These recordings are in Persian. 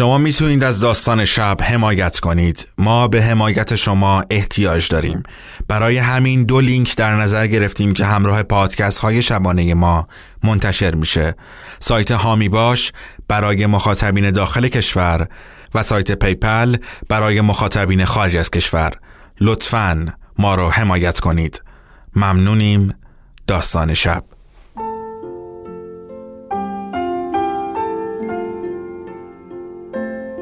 شما می‌تونید از داستان شب حمایت کنید. ما به حمایت شما احتیاج داریم. برای همین دو لینک در نظر گرفتیم که همراه پادکست های شبانه ما منتشر میشه. سایت حامی باش برای مخاطبین داخل کشور و سایت PayPal برای مخاطبین خارج از کشور. لطفاً ما رو حمایت کنید. ممنونیم. داستان شب.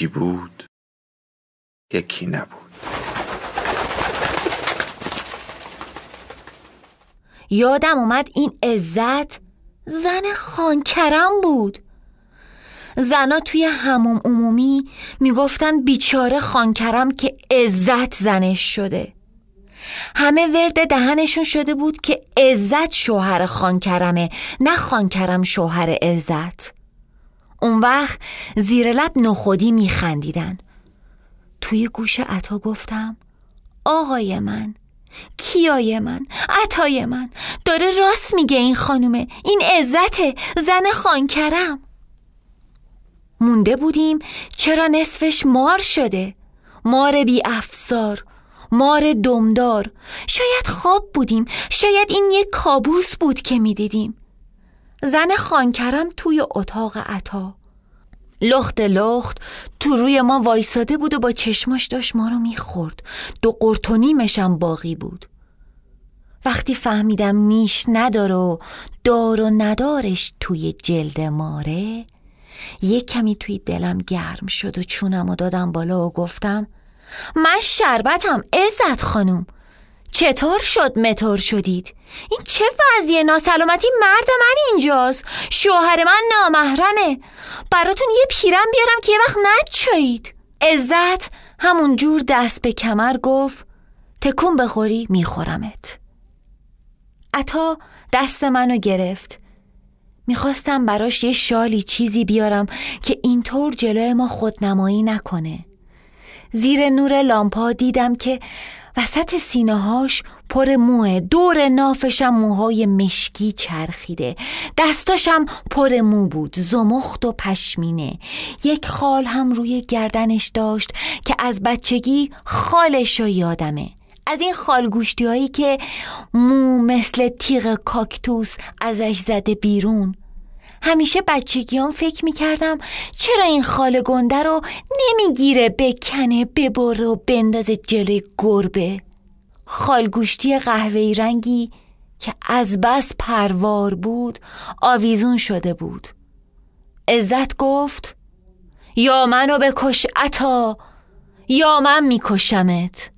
یکی بود یکی نبود. یادم اومد این عزت زن خانکرم بود. زنا توی هموم عمومی می‌گفتن بیچاره خانکرم که عزت زنش شده. همه ورد دهنشون شده بود که عزت شوهر خانکرمه نه خانکرم شوهر عزت. اون وقت زیر لب نخودی میخندیدن. توی گوش عطا گفتم آقای من کیای من عطای من. داره راست میگه این خانومه این عزته زن خانکرم. مونده بودیم چرا نصفش مار شده؟ مار بی افسار مار دمدار. شاید خواب بودیم شاید این یک کابوس بود که می‌دیدیم. زن خانکرم توی اتاق عطا. لخت لخت تو روی ما وایساده بود و با چشماش داشت ما رو می‌خورد. دو قرتونیمشم باقی بود. وقتی فهمیدم نیش نداره و دار و ندارش توی جلد ماره یک کمی توی دلم گرم شد و چونم و دادم بالا و گفتم من شربتم عزت خانوم چطور شد متور شدید؟ این چه وضعیه؟ ناسلامتی مرد من اینجاست. شوهر من نامحرمه. براتون یه پیرم بیارم که یه وقت نچایید. عزت همون جور دست به کمر گفت تکون بخوری میخورمت. عطا دست منو گرفت. می‌خواستم براش یه شالی چیزی بیارم که اینطور جلوی ما خودنمایی نکنه. زیر نور لامپا دیدم که وسط سینه هاش پر موه دور نافشم موهای مشکی چرخیده. دستاشم پر مو بود زمخت و پشمینه. یک خال هم روی گردنش داشت که از بچگی خالش رو یادمه. از این خالگوشتی هایی که مو مثل تیغ کاکتوس ازش زده بیرون. همیشه بچگیان فکر می‌کردم چرا این خال گنده رو نمی‌گیره بکنه ببره و بندازه جلوی گربه. خالگوشتی قهوه‌ای رنگی که از بس پروار بود آویزون شده بود. عزت گفت یا منو بکش عطا یا من میکشمت.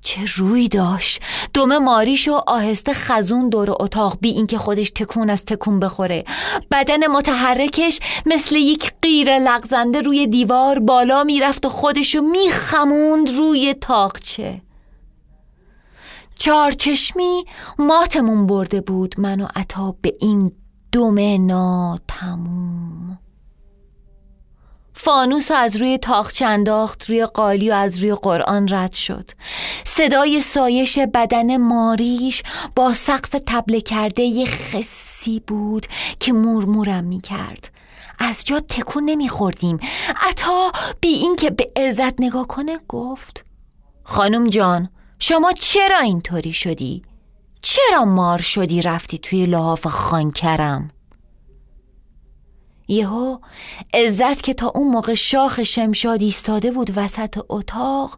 چه روی داشت. دم ماریش و آهسته خزون دور اتاق بی اینکه خودش تکون از تکون بخوره. بدن متحرکش مثل یک غیر لغزنده روی دیوار بالا می‌رفت و خودشو میخموند روی تاقچه. چارچشمی ماتمون برده بود من و عطا به این دم ناتموم. فانوس از روی تاخچه انداخت روی قالی و از روی قرآن رد شد صدای سایش بدن ماریش با سقف تبله کرده یه خسی بود که مورمورم می کرد از جا تکون نمی خوردیم عطا بی اینکه به عزت نگاه کنه گفت خانم جان شما چرا اینطوری شدی؟ چرا مار شدی رفتی توی لحاف خانکرم؟ یهو عزت که تا اون موقع شاخ شمشاد ایستاده بود وسط اتاق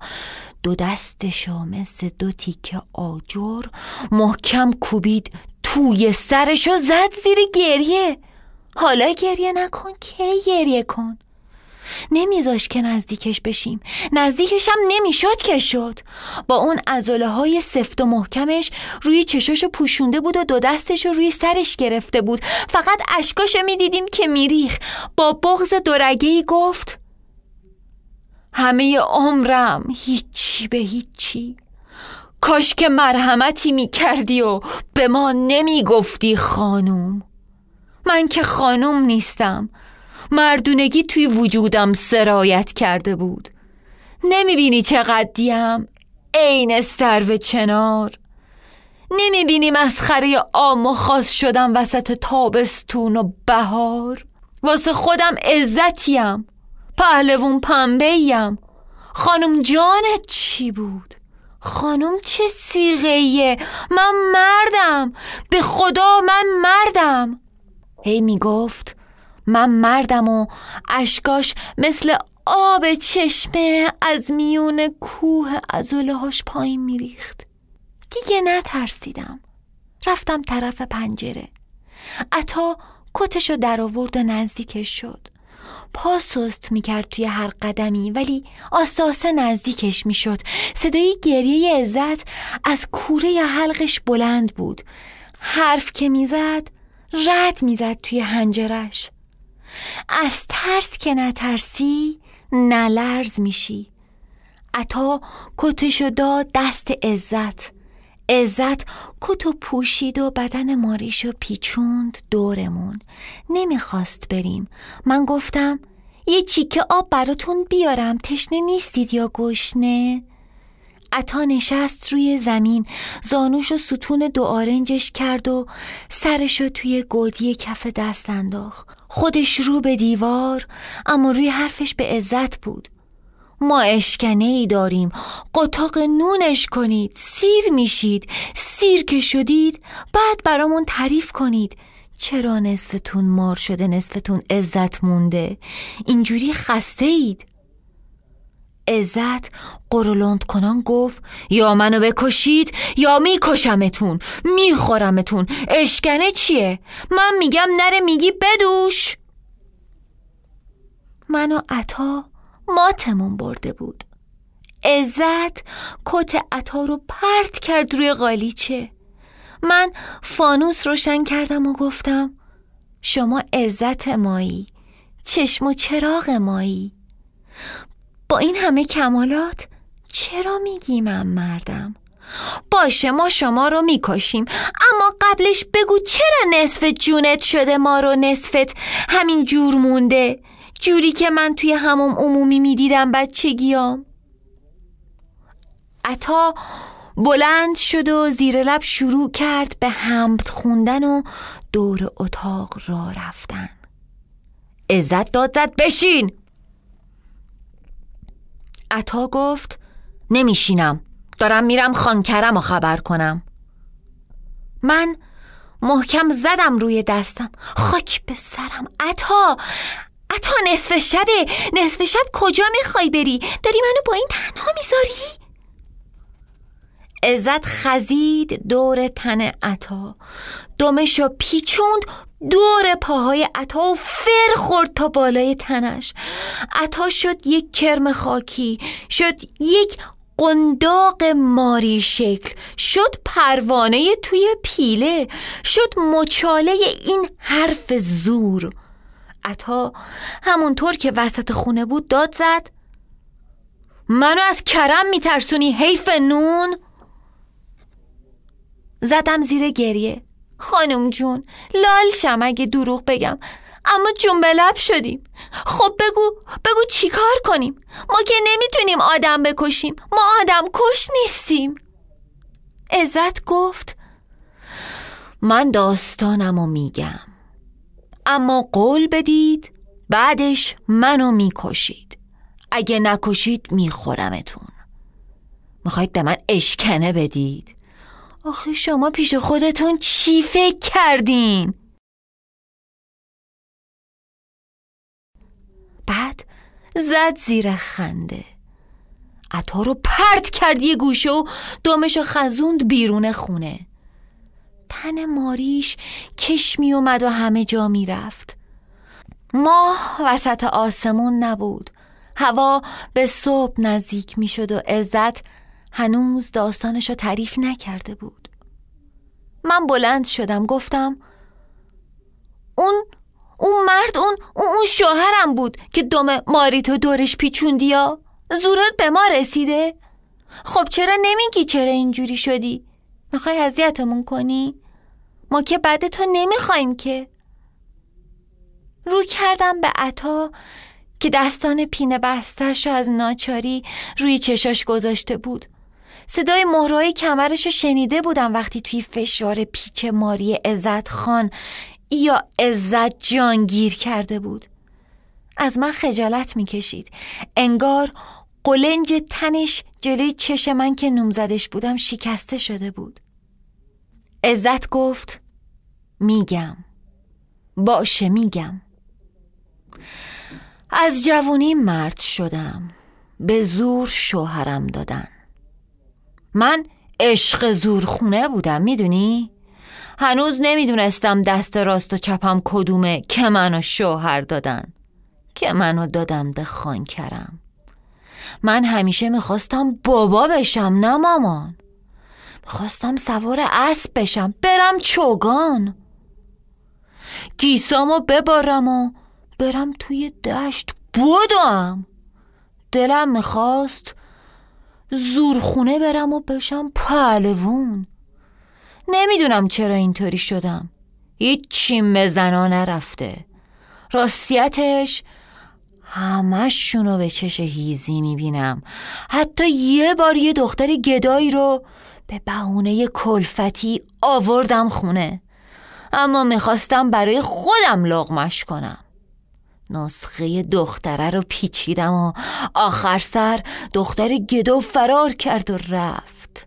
دو دستشو مثل دو تیکه آجر محکم کوبید توی سرشو زد زیر گریه. حالا گریه نکن که گریه کن؟ نمیذاش که نزدیکش بشیم. نزدیکش هم نمی‌شد که شد. با اون ازوله های سفت و محکمش روی چشاشو پوشونده بود و دو دستش رو روی سرش گرفته بود. فقط اشکاشو می‌دیدیم که میریخ. با بغز دورگهی گفت همه عمرم هیچی به هیچی. کاش که مرحمتی می کردی و به ما نمی گفتی خانوم. من که خانوم نیستم. مردونگی توی وجودم سرایت کرده بود. نمی بینی چقدر دیم عین سرو چنار. نمی بینی مسخره آم و خاص شدم وسط تابستون و بهار. واسه خودم عزتیم پهلوون پنبهیم خانم جانت چی بود؟ خانم چه سیغهیه من مردم. به خدا من مردم. هی می‌گفت من مردم و اشکاش مثل آب چشمه از میون کوه ازوله هاش پایین میریخت. دیگه نترسیدم. رفتم طرف پنجره. عطا کتشو در آورد و نزدیکش شد. پا سست می‌کرد توی هر قدمی ولی آساسه نزدیکش می‌شد. صدای گریه عزت از کوره حلقش بلند بود. حرف که می‌زد رد می‌زد توی هنجرش از ترس که نترسی نلرز میشی. عطا کتشو داد دست عزت. عزت کتو پوشید و بدن ماریشو پیچوند دورمون. نمی‌خواست بریم. من گفتم یه چیکه آب براتون بیارم. تشنه نیستید یا گشنه؟ عطا نشست روی زمین. زانوش و ستون دو آرنجش کرد و سرشو توی گودی کف دست انداخت. خودش رو به دیوار اما روی حرفش به عزت بود. ما اشکنه ای داریم. قطاق نونش کنید. سیر میشید. سیر که شدید بعد برامون تعریف کنید. چرا نصفتون مار شده نصفتون عزت مونده؟ اینجوری خسته اید عزت قرولند کنان گفت یا منو بکشید یا میکشمتون میخورمتون اشکنه چیه؟ من میگم نره میگی بدوش. منو عطا ماتمون برده بود. عزت کت عطا رو پرت کرد روی قالیچه من فانوس روشن کردم و گفتم شما عزت مایی چشم و چراغ مایی. با این همه کمالات؟ چرا میگی من مردم؟ باشه ما شما رو می‌کشیم اما قبلش بگو چرا نصف جونت شده ما رو نصفت؟ همین جور مونده. جوری که من توی هموم عمومی می‌دیدم بچگیام. عطا بلند شد و زیر لب شروع کرد به حمد خوندن و دور اتاق را رفتن. عزت داد زد بشین! عطا گفت نمیشینم. دارم میرم خانکرم و خبر کنم. من محکم زدم روی دستم. خاک به سرم. عطا عطا نصف شبه. نصف شب کجا می‌خوای بری؟ داری منو با این تنها می‌ذاری؟ عزت خزید دور تن عطا. دمشو پیچوند دور پاهای عطا و فر خورد تا بالای تنش. عطا شد یک کرم خاکی شد یک قنداق ماری شکل شد پروانه توی پیله شد مچاله این حرف زور. عطا همونطور که وسط خونه بود داد زد منو از کرم میترسونی حیف نون؟ زدم زیر گریه. خانم جون لال شم اگه دروغ بگم. اما جون به لب شدیم. خب بگو بگو چی کار کنیم؟ ما که نمی‌تونیم آدم بکشیم. ما آدم کش نیستیم. عزت گفت من داستانمو میگم. اما قول بدید بعدش منو می‌کشید. اگه نکشید میخورمتون. می‌خواید به من اشکنه بدید. آخه شما پیش خودتون چی فکر کردین؟ بعد زد زیر خنده. عطا رو پرت کرد یه گوشه و دمشو خزوند بیرون خونه. تن ماریش کش می اومد و همه جا می رفت ماه وسط آسمون نبود. هوا به صبح نزدیک می شد و عزت هنوز داستانش رو تعریف نکرده بود. من بلند شدم گفتم اون اون مرد اون اون شوهرم بود که دم ماریتو دورش پیچوندی یا؟ زورت به ما رسیده؟ خب چرا نمیگی چرا اینجوری شدی؟ می‌خوای اذیتمون کنی؟ ما که بعد تو نمی‌خوایم که. رو کردم به عطا که دستان پینه بستش از ناچاری روی چشاش گذاشته بود. صدای مهرای کمرش شنیده بودم وقتی توی فشار پیچ ماری عزت خان یا عزت جانگیر کرده بود. از من خجالت می‌کشید. انگار قلنج تنش جلوی چش من که نومزدش بودم شکسته شده بود. عزت گفت میگم. باشه میگم. از جوونی مرد شدم. به زور شوهرم دادن. من عشق زورخونه بودم می‌دونی؟ هنوز نمی‌دونستم دست راست و چپم کدومه که منو شوهر دادن که منو دادن به خانکرم. من همیشه می‌خواستم بابا بشم نه مامان. می‌خواستم سوار اسب بشم برم چوگان. گیسامو ببارم و برم توی دشت بودم. دلم می‌خواست زورخونه برم و بشم پهلوون نمی‌دونم چرا اینطوری شدم. هیچی به زنا نرفته. راستیتش همشونو به چش هیزی می‌بینم. حتی یه بار یه دختر گدایی رو به بهونه کلفتی آوردم خونه. اما می‌خواستم برای خودم لغمش کنم. نسخه دختره رو پیچیدم و آخر سر دختر گدو فرار کرد و رفت.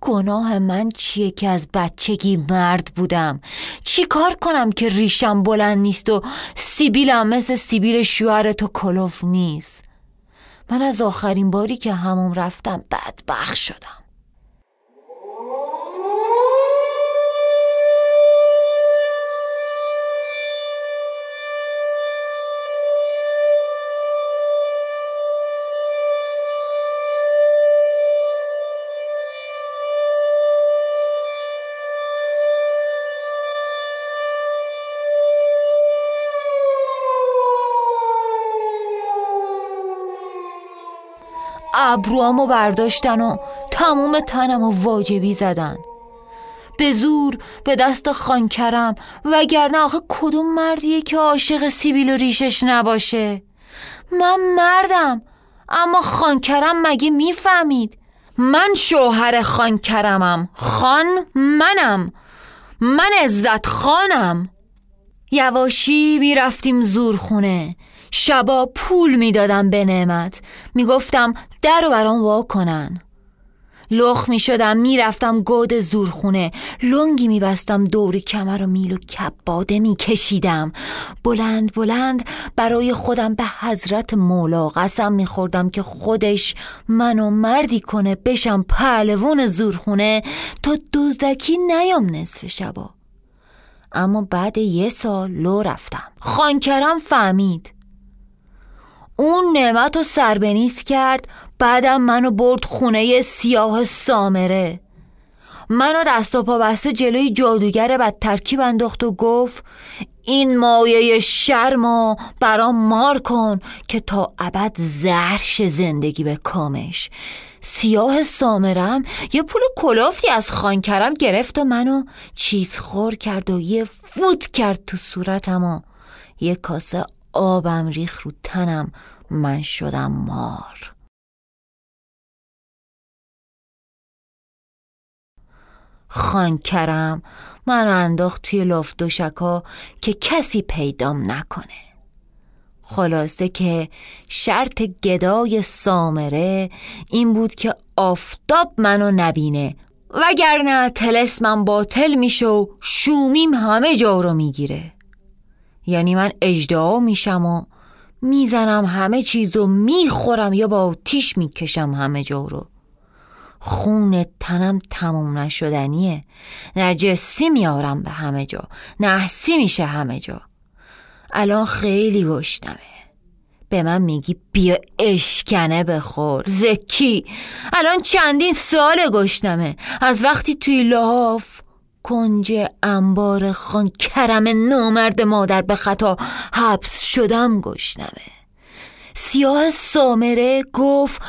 گناه من چیه که از بچگی مرد بودم؟ چی کار کنم که ریشم بلند نیست و سیبیلم مثل سیبیل شوهر تو کلوف نیست؟ من از آخرین باری که همون رفتم بدبخ شدم. ابروامو برداشتن و تموم تنم و واجبی زدن. به زور به دست خانکرم وگرنه آخه کدوم مردیه که عاشق سیبیل و ریشش نباشه؟ من مردم اما خانکرم مگه می‌فهمید؟ من شوهر خانکرمم خان منم. من عزت خانم. یواشی می‌رفتیم زورخونه. شبا پول می‌دادم به نعمت. می‌گفتم در و برام وا کنن. لخ می شدم می رفتم گود زورخونه. لنگی می بستم دور کمر و میل و کباده می کشیدم بلند بلند برای خودم به حضرت مولا قسم می خوردم که خودش منو مردی کنه بشم پهلوون زورخونه تا دوزدکی نیام نصف شبا. اما بعد یه سال لو رفتم. خانکرم فهمید. اون نعمت رو سربنیز کرد بعدم منو برد خونه سیاه سامره. منو دست و پا بسته جلوی جادوگر بد ترکیب انداخت و گفت این مایه شرمو برام مار کن که تا ابد زرش زندگی به کامش. سیاه سامرم یه پول کلافتی از خانکرم گرفت و منو چیز خور کرد و یه فوت کرد تو صورتم و یه کاسه آبم ریخ رو تنم من شدم مار. خان کرم من انداخت توی لاف دوشکا که کسی پیدام نکنه. خلاصه که شرط گدای سامره این بود که آفتاب منو نبینه وگرنه تلسمم باطل میشه و شومیم همه جا رو می‌گیره. یعنی من اجدعا میشم و می‌زنم همه چیزو می‌خورم یا با آتیش می‌کشم همه جا رو. خون تنم تموم نشدنیه. نجسی میارم به همه جا. نحسی میشه همه جا. الان خیلی گشتمه به من میگی بیا اشکنه بخور زکی. الان چندین سال گشتمه از وقتی توی لاف کنج انبار خان کرم نامرد مادر به خطا. حبس شدم گشنمه. سیاه سامره گفت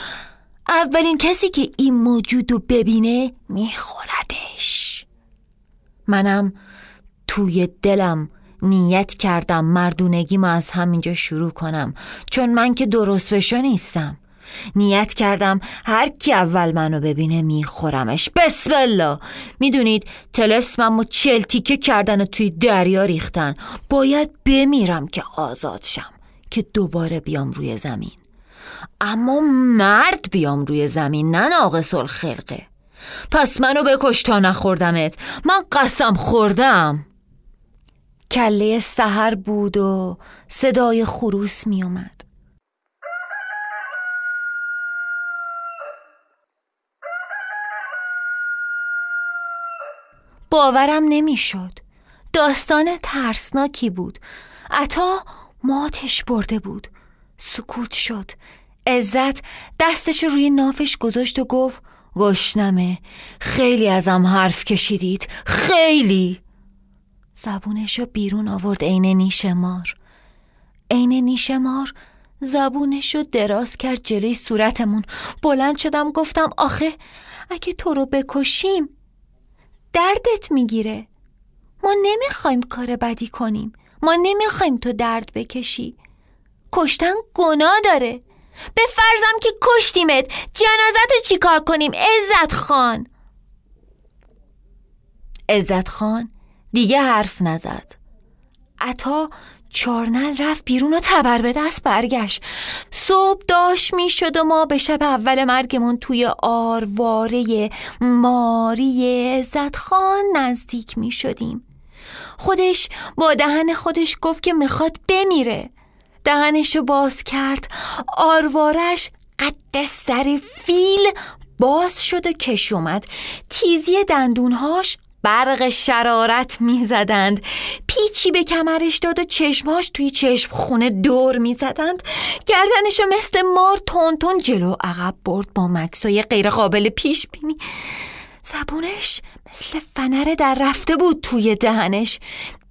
اولین کسی که این موجود رو ببینه میخوردش. منم توی دلم نیت کردم مردونگی ما از همینجا شروع کنم چون من که درست بشو نیستم. نیت کردم هر کی اول منو ببینه میخورمش. بسم الله می‌دونید تلسمم و چلتیکه کردن و توی دریا ریختن. باید بمیرم که آزاد شم که دوباره بیام روی زمین. اما مرد بیام روی زمین نه ناقص الخلقه. پس منو بکش تا نخوردمت. من قسم خوردم. کله سهر بود و صدای خروس می اومد باورم نمی‌شد. داستان ترسناکی بود. عطا ماتش برده بود. سکوت شد. عزت دستش روی نافش گذاشت و گفت گشنمه. خیلی ازم حرف کشیدید. خیلی. زبونش رو بیرون آورد عین نیش مار عین نیش مار زبونش رو دراز کرد جلوی صورتمون. بلند شدم گفتم آخه اگه تو رو بکشیم دردت می‌گیره. ما نمی‌خوایم کار بدی کنیم. ما نمی‌خوایم تو درد بکشی. کشتن گناه داره. به فرضم که کشتیمت. جنازت رو چیکار کنیم؟ عزت خان. عزت خان دیگه حرف نزد. عطا چارنل رفت بیرون و تبر به دست برگشت. صبح داشت می‌شد و ما به شب اول مرگمون توی آرواره ماری عزت خان نزدیک می شدیم. خودش با دهن خودش گفت که می‌خواد بمیره. دهنشو باز کرد. آروارش قد سر فیل باز شد و کش اومد. تیزی دندونهاش برق شرارت می‌زدند. پیچی به کمرش داد و چشمهاش توی چشم خونه دور می‌زدند. گردنشو مثل مار تون تون جلو عقب برد با مکسای غیر قابل پیش بینی زبونش مثل فنر در رفته بود توی دهنش.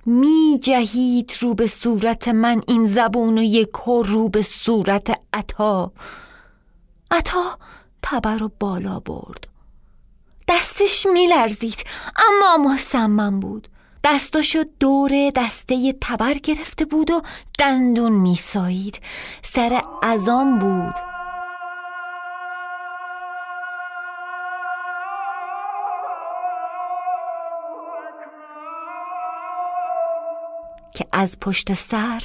می جهید رو به صورت من این زبون و یک رو به صورت عطا. عطا تبر رو بالا برد. دستش میلرزید. اما مصمم بود. دستاشو دور دسته تبر گرفته بود و دندون میسایید. سر ازام بود. که از پشت سر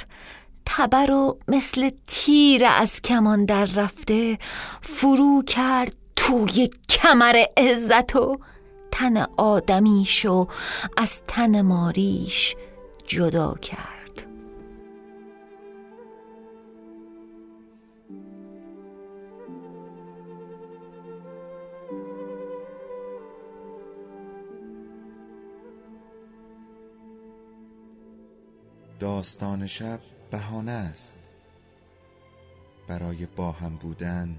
تبر و مثل تیر از کمان در رفته فرو کرد توی کمر عزت و تن آدمیشو از تن ماریش جدا کرد. داستان شب بهانه است. برای با هم بودن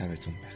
还未准备。